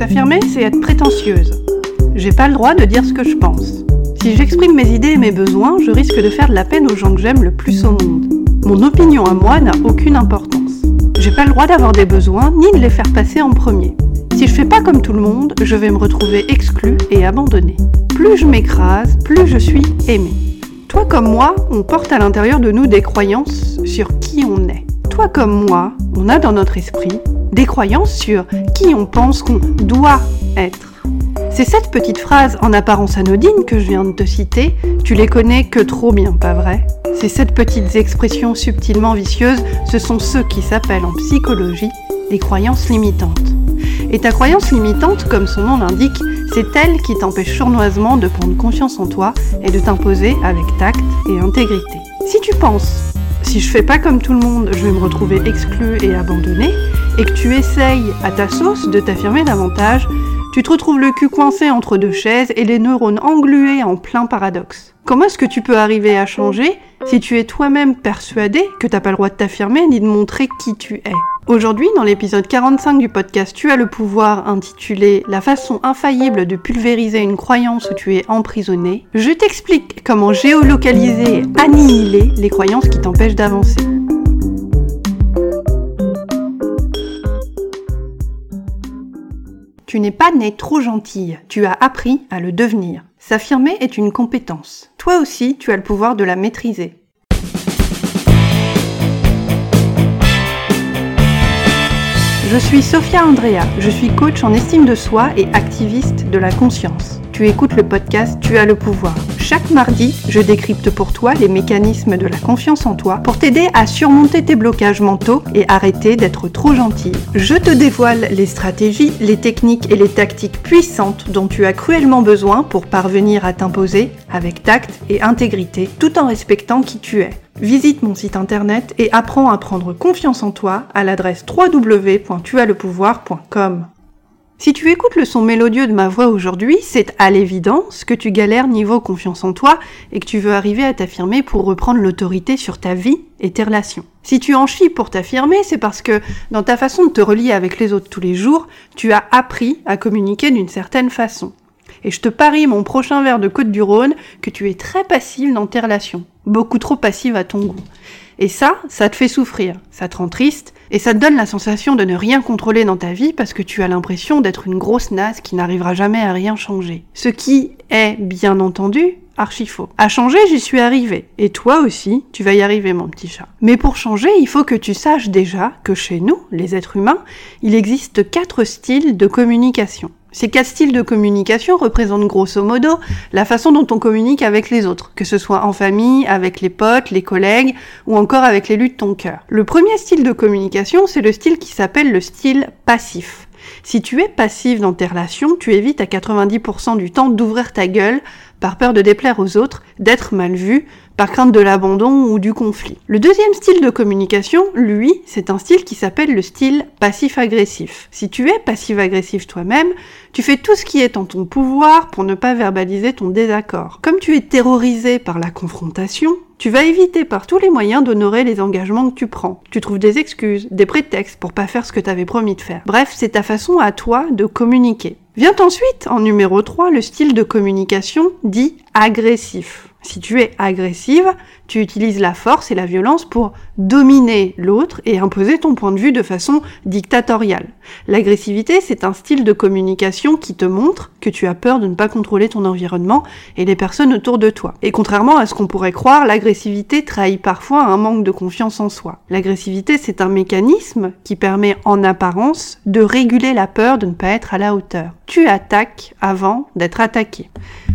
S'affirmer, c'est être prétentieuse. J'ai pas le droit de dire ce que je pense. Si j'exprime mes idées et mes besoins, je risque de faire de la peine aux gens que j'aime le plus au monde. Mon opinion à moi n'a aucune importance. J'ai pas le droit d'avoir des besoins ni de les faire passer en premier. Si je fais pas comme tout le monde, je vais me retrouver exclue et abandonnée. Plus je m'écrase, plus je suis aimée. Toi comme moi, on porte à l'intérieur de nous des croyances sur qui on est. Toi comme moi, on a dans notre esprit des croyances sur qui on pense qu'on doit être. Ces sept petites phrases en apparence anodines que je viens de te citer, tu les connais que trop bien, pas vrai? Ces sept petites expressions subtilement vicieuses, ce sont ceux qui s'appellent en psychologie des croyances limitantes. Et ta croyance limitante, comme son nom l'indique, c'est elle qui t'empêche sournoisement de prendre confiance en toi et de t'imposer avec tact et intégrité. Si tu penses, si je fais pas comme tout le monde, je vais me retrouver exclu et abandonné, et que tu essayes à ta sauce de t'affirmer davantage, tu te retrouves le cul coincé entre deux chaises et les neurones englués en plein paradoxe. Comment est-ce que tu peux arriver à changer si tu es toi-même persuadé que t'as pas le droit de t'affirmer ni de montrer qui tu es? Aujourd'hui, dans l'épisode 45 du podcast Tu as le pouvoir intitulé La façon infaillible de pulvériser une croyance où tu es emprisonné, je t'explique comment géolocaliser et annihiler les croyances qui t'empêchent d'avancer. Tu n'es pas né trop gentille, tu as appris à le devenir. S'affirmer est une compétence. Toi aussi, tu as le pouvoir de la maîtriser. Je suis Sophia Andrea, je suis coach en estime de soi et activiste de la conscience. Tu écoutes le podcast Tu as le pouvoir. Chaque mardi, je décrypte pour toi les mécanismes de la confiance en toi pour t'aider à surmonter tes blocages mentaux et arrêter d'être trop gentil. Je te dévoile les stratégies, les techniques et les tactiques puissantes dont tu as cruellement besoin pour parvenir à t'imposer avec tact et intégrité tout en respectant qui tu es. Visite mon site internet et apprends à prendre confiance en toi à l'adresse www.tuaslepouvoir.com. Si tu écoutes le son mélodieux de ma voix aujourd'hui, c'est à l'évidence que tu galères niveau confiance en toi et que tu veux arriver à t'affirmer pour reprendre l'autorité sur ta vie et tes relations. Si tu en chies pour t'affirmer, c'est parce que dans ta façon de te relier avec les autres tous les jours, tu as appris à communiquer d'une certaine façon. Et je te parie mon prochain verre de Côte du Rhône que tu es très passive dans tes relations beaucoup trop passive à ton goût. Et ça, ça te fait souffrir, ça te rend triste, et ça te donne la sensation de ne rien contrôler dans ta vie parce que tu as l'impression d'être une grosse naze qui n'arrivera jamais à rien changer. Ce qui est, bien entendu, archi faux. À changer, j'y suis arrivée. Et toi aussi, tu vas y arriver, mon petit chat. Mais pour changer, il faut que tu saches déjà que chez nous, les êtres humains, il existe quatre styles de communication. Ces quatre styles de communication représentent grosso modo la façon dont on communique avec les autres, que ce soit en famille, avec les potes, les collègues ou encore avec l'élu de ton cœur. Le premier style de communication, c'est le style qui s'appelle le style passif. Si tu es passif dans tes relations, tu évites à 90% du temps d'ouvrir ta gueule par peur de déplaire aux autres, d'être mal vu, par crainte de l'abandon ou du conflit. Le deuxième style de communication, lui, c'est un style qui s'appelle le style passif-agressif. Si tu es passif-agressif toi-même, tu fais tout ce qui est en ton pouvoir pour ne pas verbaliser ton désaccord. Comme tu es terrorisé par la confrontation, tu vas éviter par tous les moyens d'honorer les engagements que tu prends. Tu trouves des excuses, des prétextes pour pas faire ce que tu avais promis de faire. Bref, c'est ta façon à toi de communiquer. Vient ensuite, en numéro 3, le style de communication dit agressif. Si tu es agressive, tu utilises la force et la violence pour dominer l'autre et imposer ton point de vue de façon dictatoriale. L'agressivité, c'est un style de communication qui te montre que tu as peur de ne pas contrôler ton environnement et les personnes autour de toi. Et contrairement à ce qu'on pourrait croire, l'agressivité trahit parfois un manque de confiance en soi. L'agressivité, c'est un mécanisme qui permet en apparence de réguler la peur de ne pas être à la hauteur. Tu attaques avant d'être attaqué.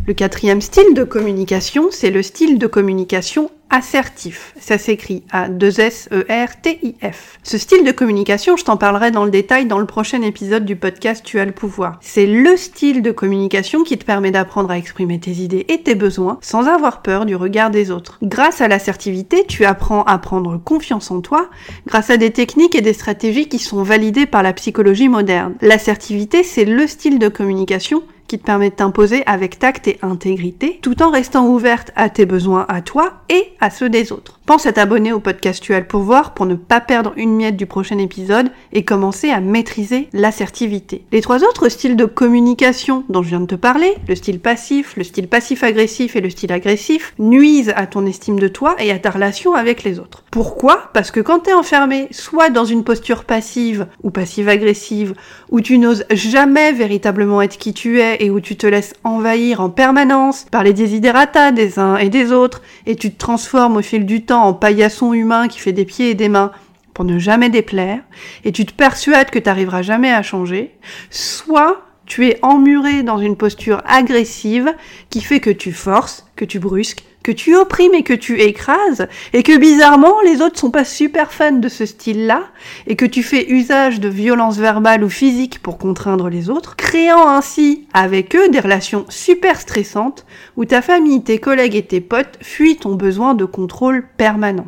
Le quatrième style de communication, c'est le style de communication assertif. Ça s'écrit a 2 s e r t i f Ce style de communication, je t'en parlerai dans le détail dans le prochain épisode du podcast Tu as le pouvoir. C'est le style de communication qui te permet d'apprendre à exprimer tes idées et tes besoins sans avoir peur du regard des autres. Grâce à l'assertivité, tu apprends à prendre confiance en toi grâce à des techniques et des stratégies qui sont validées par la psychologie moderne. L'assertivité, c'est le style de communication qui te permet de t'imposer avec tact et intégrité, tout en restant ouverte à tes besoins à toi et à ceux des autres. Pense à t'abonner au podcast Tual pour voir pour ne pas perdre une miette du prochain épisode et commencer à maîtriser l'assertivité. Les trois autres styles de communication dont je viens de te parler, le style passif, le style passif-agressif et le style agressif, nuisent à ton estime de toi et à ta relation avec les autres. Pourquoi? Parce que quand t'es enfermé soit dans une posture passive ou passive-agressive, où tu n'oses jamais véritablement être qui tu es et où tu te laisses envahir en permanence par les desiderata des uns et des autres, et tu te transformes au fil du temps en paillasson humain qui fait des pieds et des mains pour ne jamais déplaire, et tu te persuades que tu n'arriveras jamais à changer, soit tu es emmuré dans une posture agressive qui fait que tu forces, que tu brusques, que tu opprimes et que tu écrases, et que bizarrement les autres sont pas super fans de ce style-là, et que tu fais usage de violence verbale ou physique pour contraindre les autres, créant ainsi avec eux des relations super stressantes où ta famille, tes collègues et tes potes fuient ton besoin de contrôle permanent.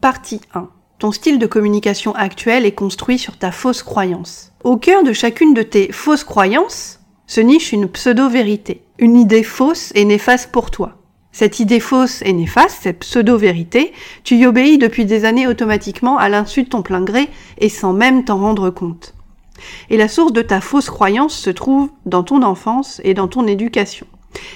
Partie 1. Ton style de communication actuel est construit sur ta fausse croyance. Au cœur de chacune de tes fausses croyances se niche une pseudo-vérité, une idée fausse et néfaste pour toi. Cette idée fausse et néfaste, cette pseudo-vérité, tu y obéis depuis des années automatiquement à l'insu de ton plein gré et sans même t'en rendre compte. Et la source de ta fausse croyance se trouve dans ton enfance et dans ton éducation.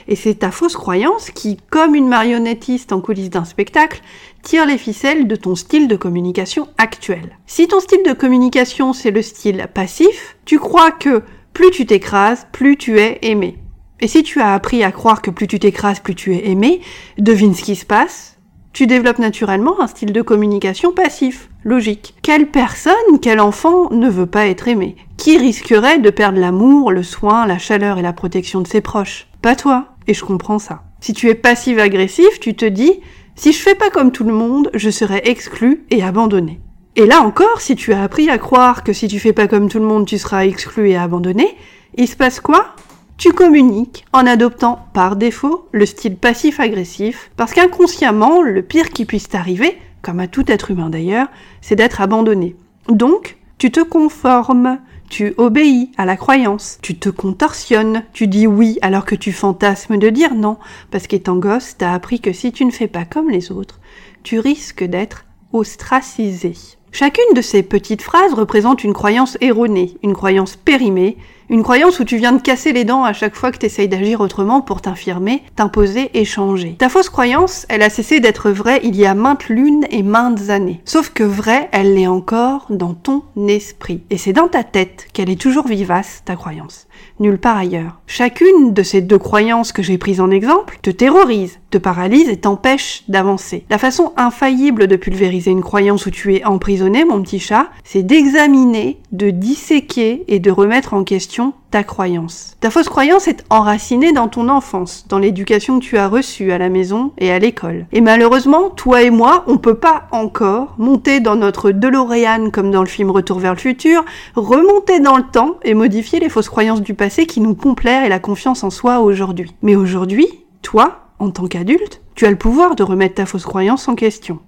Et c'est ta fausse croyance qui, comme une marionnettiste en coulisses d'un spectacle, tire les ficelles de ton style de communication actuel. Si ton style de communication c'est le style passif, tu crois que plus tu t'écrases, plus tu es aimé. Et si tu as appris à croire que plus tu t'écrases, plus tu es aimé, devine ce qui se passe. Tu développes naturellement un style de communication passif, logique. Quelle personne, quel enfant ne veut pas être aimé? Qui risquerait de perdre l'amour, le soin, la chaleur et la protection de ses proches? Pas toi. Et je comprends ça. Si tu es passif-agressif, tu te dis si je fais pas comme tout le monde, je serai exclu et abandonné. Et là encore, si tu as appris à croire que si tu fais pas comme tout le monde, tu seras exclu et abandonné, il se passe quoi? Tu communiques en adoptant par défaut le style passif-agressif, parce qu'inconsciemment, le pire qui puisse t'arriver, comme à tout être humain d'ailleurs, c'est d'être abandonné. Donc, tu te conformes, tu obéis à la croyance, tu te contorsionnes, tu dis oui alors que tu fantasmes de dire non, parce qu'étant gosse, t'as appris que si tu ne fais pas comme les autres, tu risques d'être ostracisé. Chacune de ces petites phrases représente une croyance erronée, une croyance périmée, une croyance où tu viens de casser les dents à chaque fois que tu essayes d'agir autrement pour t'infirmer, t'imposer et changer. Ta fausse croyance, elle a cessé d'être vraie il y a maintes lunes et maintes années. Sauf que vraie, elle l'est encore dans ton esprit. Et c'est dans ta tête qu'elle est toujours vivace, ta croyance. Nulle part ailleurs. Chacune de ces deux croyances que j'ai prises en exemple te terrorise, te paralyse et t'empêche d'avancer. La façon infaillible de pulvériser une croyance où tu es emprisonné, mon petit chat, c'est d'examiner, de disséquer et de remettre en question ta croyance. Ta fausse croyance est enracinée dans ton enfance, dans l'éducation que tu as reçue à la maison et à l'école. Et malheureusement, toi et moi, on peut pas encore monter dans notre DeLorean comme dans le film Retour vers le futur, remonter dans le temps et modifier les fausses croyances du passé qui nous complairent et la confiance en soi aujourd'hui. Mais aujourd'hui, toi, en tant qu'adulte, tu as le pouvoir de remettre ta fausse croyance en question.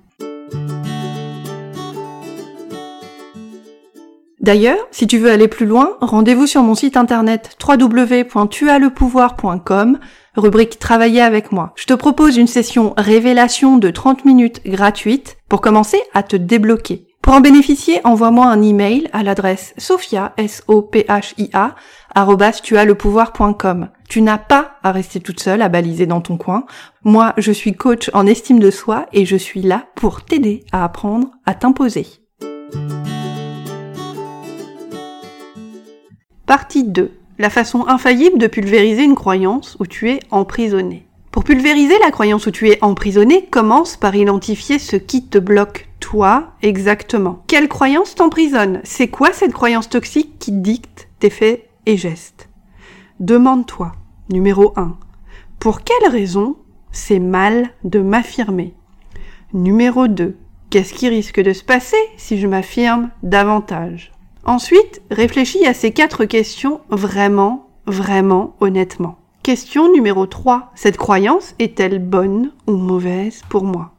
D'ailleurs, si tu veux aller plus loin, rendez-vous sur mon site internet www.tuaslepouvoir.com, rubrique Travailler avec moi. Je te propose une session révélation de 30 minutes gratuite pour commencer à te débloquer. Pour en bénéficier, envoie-moi un email à l'adresse sophia, s o p h i a. Tu n'as pas à rester toute seule à baliser dans ton coin. Moi, je suis coach en estime de soi et je suis là pour t'aider à apprendre à t'imposer. Partie 2. La façon infaillible de pulvériser une croyance où tu es emprisonné. Pour pulvériser la croyance où tu es emprisonné, commence par identifier ce qui te bloque, toi, exactement. Quelle croyance t'emprisonne? C'est quoi cette croyance toxique qui dicte tes faits et gestes? Demande-toi, numéro 1, pour quelle raison c'est mal de m'affirmer? Numéro 2, qu'est-ce qui risque de se passer si je m'affirme davantage? Ensuite, réfléchis à ces quatre questions vraiment, vraiment, honnêtement. Question numéro 3. Cette croyance est-elle bonne ou mauvaise pour moi?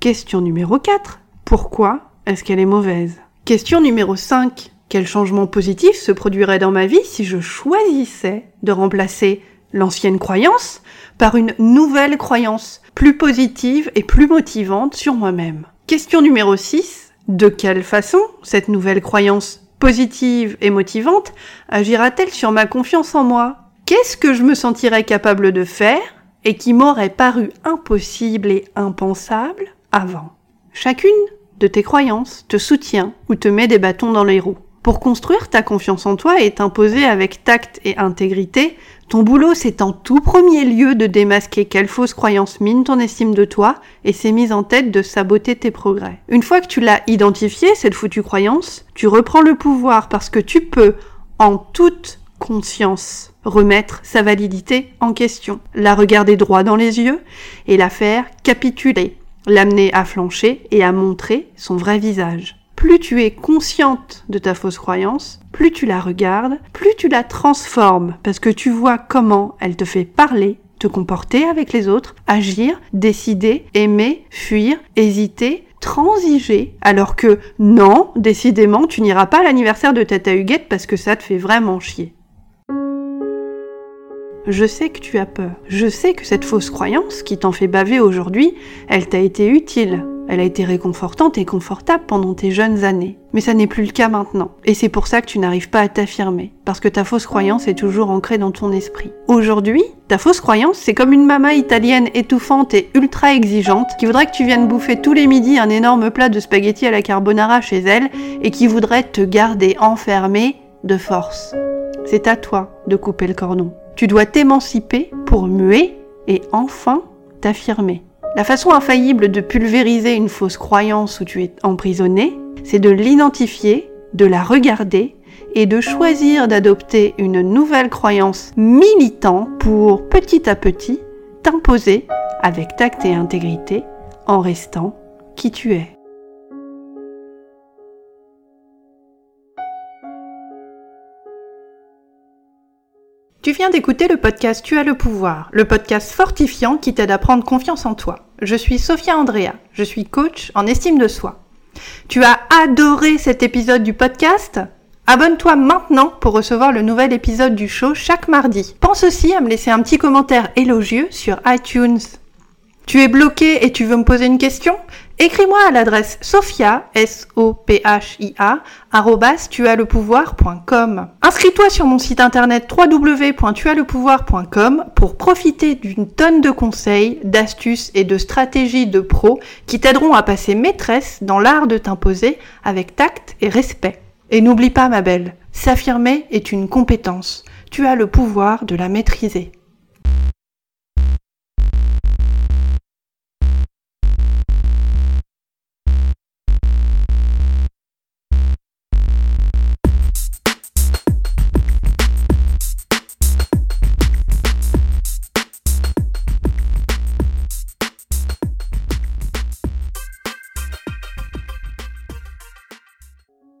Question numéro 4. Pourquoi est-ce qu'elle est mauvaise? Question numéro 5. Quel changement positif se produirait dans ma vie si je choisissais de remplacer l'ancienne croyance par une nouvelle croyance plus positive et plus motivante sur moi-même? Question numéro 6. De quelle façon cette nouvelle croyance positive et motivante agira-t-elle sur ma confiance en moi? Qu'est-ce que je me sentirais capable de faire et qui m'aurait paru impossible et impensable avant? Chacune de tes croyances te soutient ou te met des bâtons dans les roues. Pour construire ta confiance en toi et t'imposer avec tact et intégrité, ton boulot c'est en tout premier lieu de démasquer quelle fausse croyance mine ton estime de toi et s'est mise en tête de saboter tes progrès. Une fois que tu l'as identifié, cette foutue croyance, tu reprends le pouvoir parce que tu peux, en toute conscience, remettre sa validité en question, la regarder droit dans les yeux et la faire capituler, l'amener à flancher et à montrer son vrai visage plus tu es consciente de ta fausse croyance, plus tu la regardes, plus tu la transformes, parce que tu vois comment elle te fait parler, te comporter avec les autres, agir, décider, aimer, fuir, hésiter, transiger, alors que non, décidément, tu n'iras pas à l'anniversaire de Tata Huguette parce que ça te fait vraiment chier. Je sais que tu as peur. Je sais que cette fausse croyance qui t'en fait baver aujourd'hui, elle t'a été utile. Elle a été réconfortante et confortable pendant tes jeunes années. Mais ça n'est plus le cas maintenant. Et c'est pour ça que tu n'arrives pas à t'affirmer. Parce que ta fausse croyance est toujours ancrée dans ton esprit. Aujourd'hui, ta fausse croyance, c'est comme une maman italienne étouffante et ultra exigeante qui voudrait que tu viennes bouffer tous les midis un énorme plat de spaghettis à la carbonara chez elle et qui voudrait te garder enfermé de force. C'est à toi de couper le cordon. Tu dois t'émanciper pour muer et enfin t'affirmer. La façon infaillible de pulvériser une fausse croyance où tu es emprisonné, c'est de l'identifier, de la regarder et de choisir d'adopter une nouvelle croyance militant pour petit à petit t'imposer avec tact et intégrité en restant qui tu es. Tu viens d'écouter le podcast Tu as le pouvoir, le podcast fortifiant qui t'aide à prendre confiance en toi. Je suis Sophia Andrea, je suis coach en estime de soi. Tu as adoré cet épisode du podcast? Abonne-toi maintenant pour recevoir le nouvel épisode du show chaque mardi. Pense aussi à me laisser un petit commentaire élogieux sur iTunes. Tu es bloqué et tu veux me poser une question? Écris-moi à l'adresse sophia, S-O-P-H-I-A, tuaslepouvoir.com. Inscris-toi sur mon site internet www.tuaslepouvoir.com pour profiter d'une tonne de conseils, d'astuces et de stratégies de pros qui t'aideront à passer maîtresse dans l'art de t'imposer avec tact et respect. Et n'oublie pas, ma belle, s'affirmer est une compétence. Tu as le pouvoir de la maîtriser.